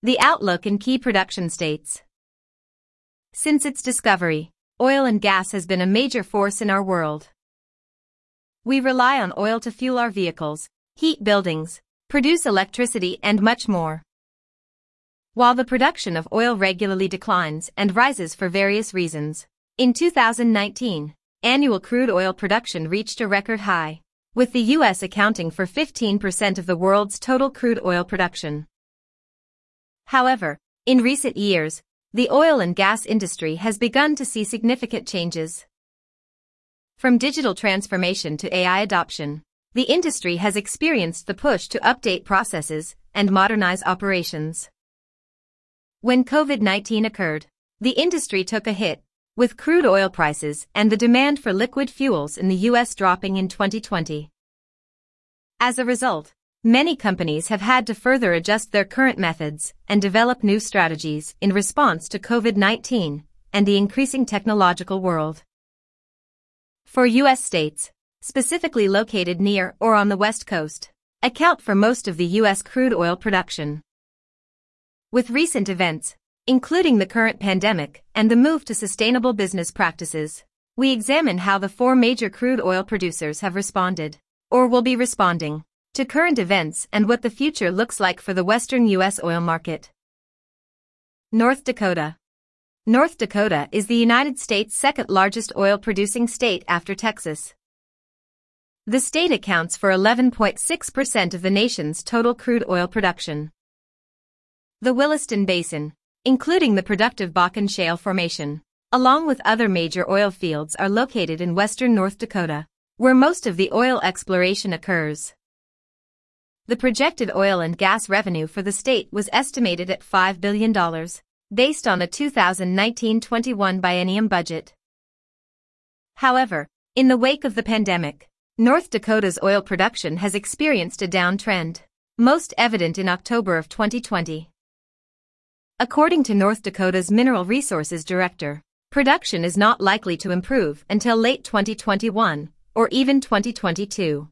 The outlook in key production states. Since its discovery, oil and gas has been a major force in our world. We rely on oil to fuel our vehicles, heat buildings, produce electricity, and much more. While the production of oil regularly declines and rises for various reasons, in 2019, annual crude oil production reached a record high, with the U.S. accounting for 15% of the world's total crude oil production. However, in recent years, the oil and gas industry has begun to see significant changes. From digital transformation to AI adoption, the industry has experienced the push to update processes and modernize operations. When COVID-19 occurred, the industry took a hit, with crude oil prices and the demand for liquid fuels in the U.S. dropping in 2020. As a result, Many companies have had to further adjust their current methods and develop new strategies in response to COVID-19 and the increasing technological world. For U.S. states, specifically located near or on the West Coast, account for most of the U.S. crude oil production. With recent events, including the current pandemic and the move to sustainable business practices, we examine how the four major crude oil producers have responded, or will be responding, to current events and what the future looks like for the western U.S. oil market. North Dakota. North Dakota is the United States' second largest oil producing state after Texas. The state accounts for 11.6% of the nation's total crude oil production. The Williston Basin, including the productive Bakken Shale Formation, along with other major oil fields, are located in western North Dakota, where most of the oil exploration occurs. The projected oil and gas revenue for the state was estimated at $5 billion, based on a 2019-21 biennium budget. However, in the wake of the pandemic, North Dakota's oil production has experienced a downtrend, most evident in October of 2020. According to North Dakota's Mineral Resources Director, production is not likely to improve until late 2021 or even 2022.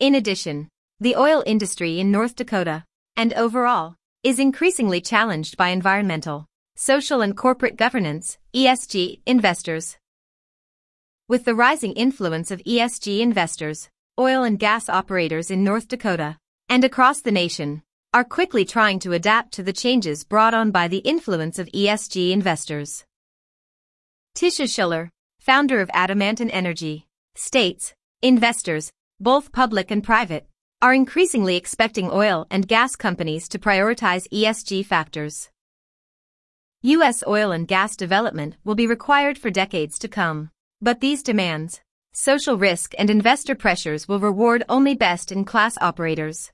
In addition, the oil industry in North Dakota, and overall, is increasingly challenged by environmental, social and corporate governance, ESG, investors. With the rising influence of ESG investors, oil and gas operators in North Dakota, and across the nation, are quickly trying to adapt to the changes brought on by the influence of ESG investors. Tisha Schuller, founder of Adamantine Energy, states, investors, both public and private, are increasingly expecting oil and gas companies to prioritize ESG factors. U.S. oil and gas development will be required for decades to come, but these demands, social risk and investor pressures will reward only best-in-class operators.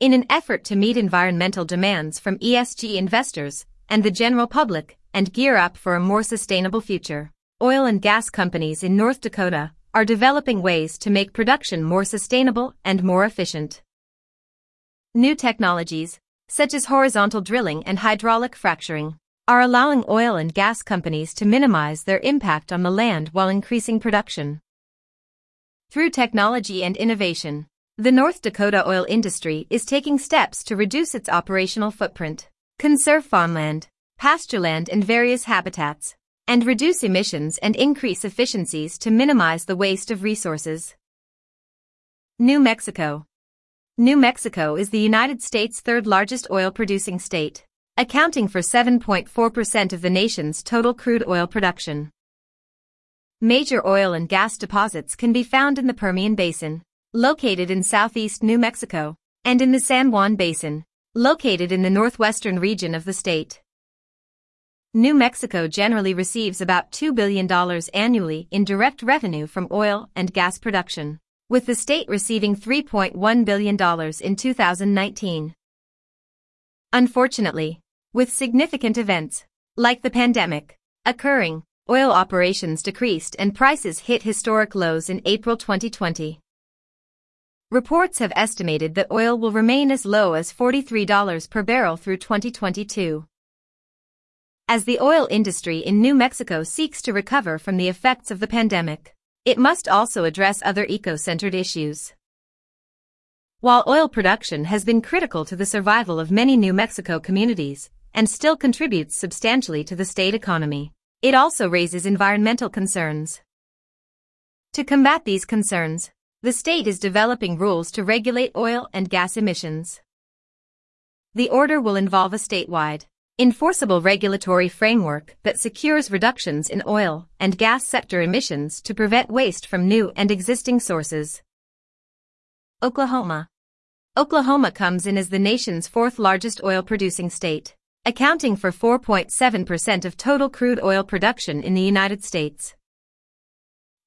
In an effort to meet environmental demands from ESG investors and the general public and gear up for a more sustainable future, oil and gas companies in North Dakota are developing ways to make production more sustainable and more efficient. New technologies, such as horizontal drilling and hydraulic fracturing, are allowing oil and gas companies to minimize their impact on the land while increasing production. Through technology and innovation, the North Dakota oil industry is taking steps to reduce its operational footprint, conserve farmland, pastureland, and various habitats, and reduce emissions and increase efficiencies to minimize the waste of resources. New Mexico. New Mexico is the United States' third largest oil producing state, accounting for 7.4% of the nation's total crude oil production. Major oil and gas deposits can be found in the Permian Basin, located in southeast New Mexico, and in the San Juan Basin, located in the northwestern region of the state. New Mexico generally receives about $2 billion annually in direct revenue from oil and gas production, with the state receiving $3.1 billion in 2019. Unfortunately, with significant events, like the pandemic, occurring, oil operations decreased and prices hit historic lows in April 2020. Reports have estimated that oil will remain as low as $43 per barrel through 2022. As the oil industry in New Mexico seeks to recover from the effects of the pandemic, it must also address other eco-centered issues. While oil production has been critical to the survival of many New Mexico communities and still contributes substantially to the state economy, it also raises environmental concerns. To combat these concerns, the state is developing rules to regulate oil and gas emissions. The order will involve a statewide, enforceable regulatory framework that secures reductions in oil and gas sector emissions to prevent waste from new and existing sources. Oklahoma. Oklahoma comes in as the nation's fourth largest oil producing state, accounting for 4.7% of total crude oil production in the United States.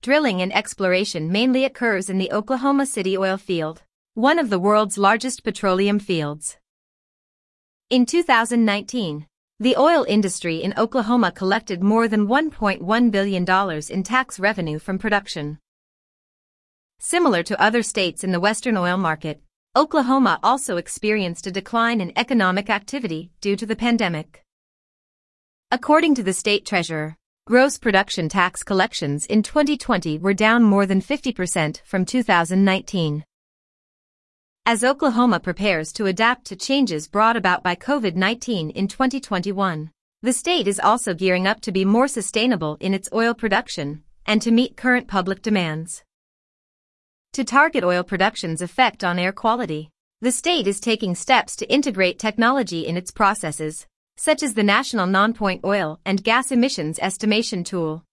Drilling and exploration mainly occurs in the Oklahoma City oil field, one of the world's largest petroleum fields. In 2019, the oil industry in Oklahoma collected more than $1.1 billion in tax revenue from production. Similar to other states in the Western oil market, Oklahoma also experienced a decline in economic activity due to the pandemic. According to the state treasurer, gross production tax collections in 2020 were down more than 50% from 2019. As Oklahoma prepares to adapt to changes brought about by COVID-19 in 2021, the state is also gearing up to be more sustainable in its oil production and to meet current public demands. To target oil production's effect on air quality, the state is taking steps to integrate technology in its processes, such as the National Nonpoint Oil and Gas Emissions Estimation Tool.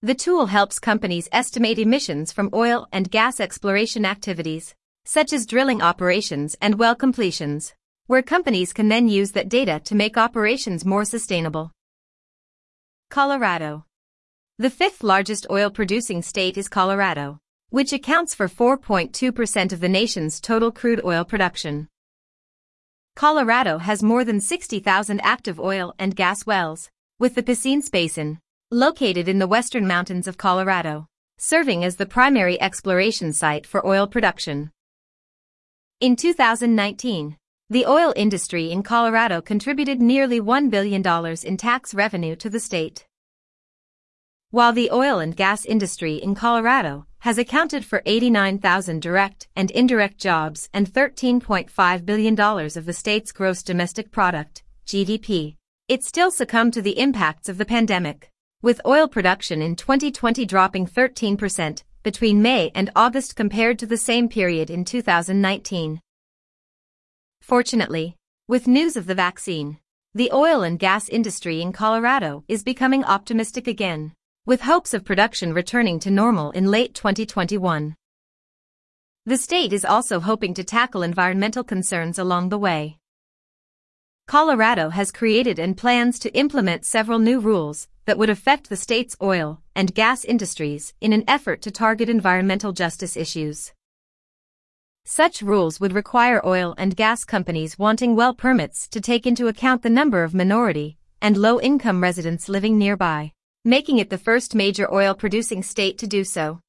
The tool helps companies estimate emissions from oil and gas exploration activities, such as drilling operations and well completions, where companies can then use that data to make operations more sustainable. Colorado. The fifth largest oil producing state is Colorado, which accounts for 4.2% of the nation's total crude oil production. Colorado has more than 60,000 active oil and gas wells, with the Piceance Basin, located in the western mountains of Colorado, serving as the primary exploration site for oil production. In 2019, the oil industry in Colorado contributed nearly $1 billion in tax revenue to the state. While the oil and gas industry in Colorado has accounted for 89,000 direct and indirect jobs and $13.5 billion of the state's gross domestic product, GDP, it still succumbed to the impacts of the pandemic, with oil production in 2020 dropping 13% between May and August compared to the same period in 2019. Fortunately, with news of the vaccine, the oil and gas industry in Colorado is becoming optimistic again with hopes of production returning to normal in late 2021. The state is also hoping to tackle environmental concerns along the way. Colorado has created and plans to implement several new rules that would affect the state's oil and gas industries in an effort to target environmental justice issues. Such rules would require oil and gas companies wanting well permits to take into account the number of minority and low income residents living nearby making it the first major oil producing state to do so.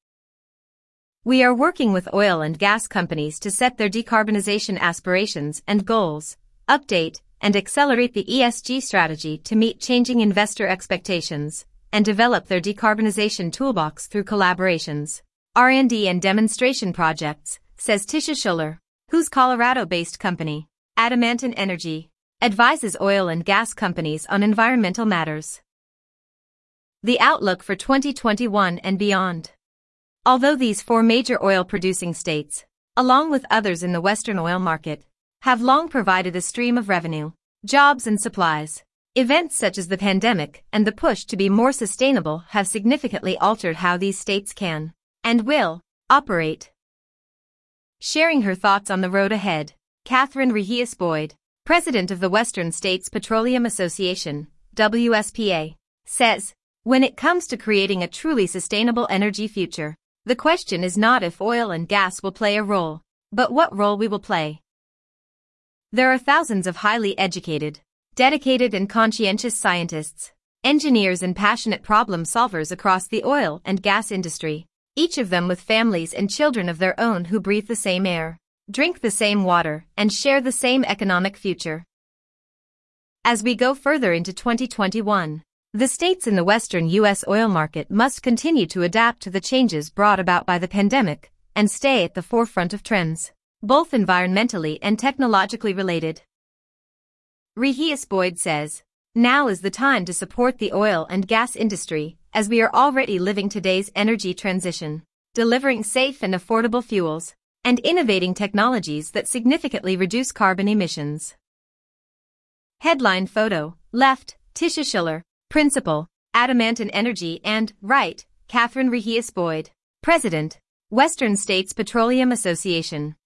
We are working with oil and gas companies to set their decarbonization aspirations and goals, update and accelerate the ESG strategy to meet changing investor expectations, and develop their decarbonization toolbox through collaborations, R&D and demonstration projects, says Tisha Schuller, whose Colorado-based company, Adamantine Energy, advises oil and gas companies on environmental matters. The outlook for 2021 and beyond. Although these four major oil producing states, along with others in the Western oil market, have long provided a stream of revenue, jobs, and supplies, events such as the pandemic and the push to be more sustainable have significantly altered how these states can, and will, operate. Sharing her thoughts on the road ahead, Catherine Reheis-Boyd, president of the Western States Petroleum Association, WSPA, says, when it comes to creating a truly sustainable energy future, the question is not if oil and gas will play a role, but what role we will play. There are thousands of highly educated, dedicated and conscientious scientists, engineers and passionate problem solvers across the oil and gas industry, each of them with families and children of their own who breathe the same air, drink the same water, and share the same economic future. As we go further into 2021, the states in the western U.S. oil market must continue to adapt to the changes brought about by the pandemic and stay at the forefront of trends. Both environmentally and technologically related. Reheis-Boyd says, Now is the time to support the oil and gas industry, as we are already living today's energy transition, delivering safe and affordable fuels, and innovating technologies that significantly reduce carbon emissions. Headline photo, left, Tisha Schuller, Principal, Adamantine Energy and, right, Catherine Reheis-Boyd, President, Western States Petroleum Association.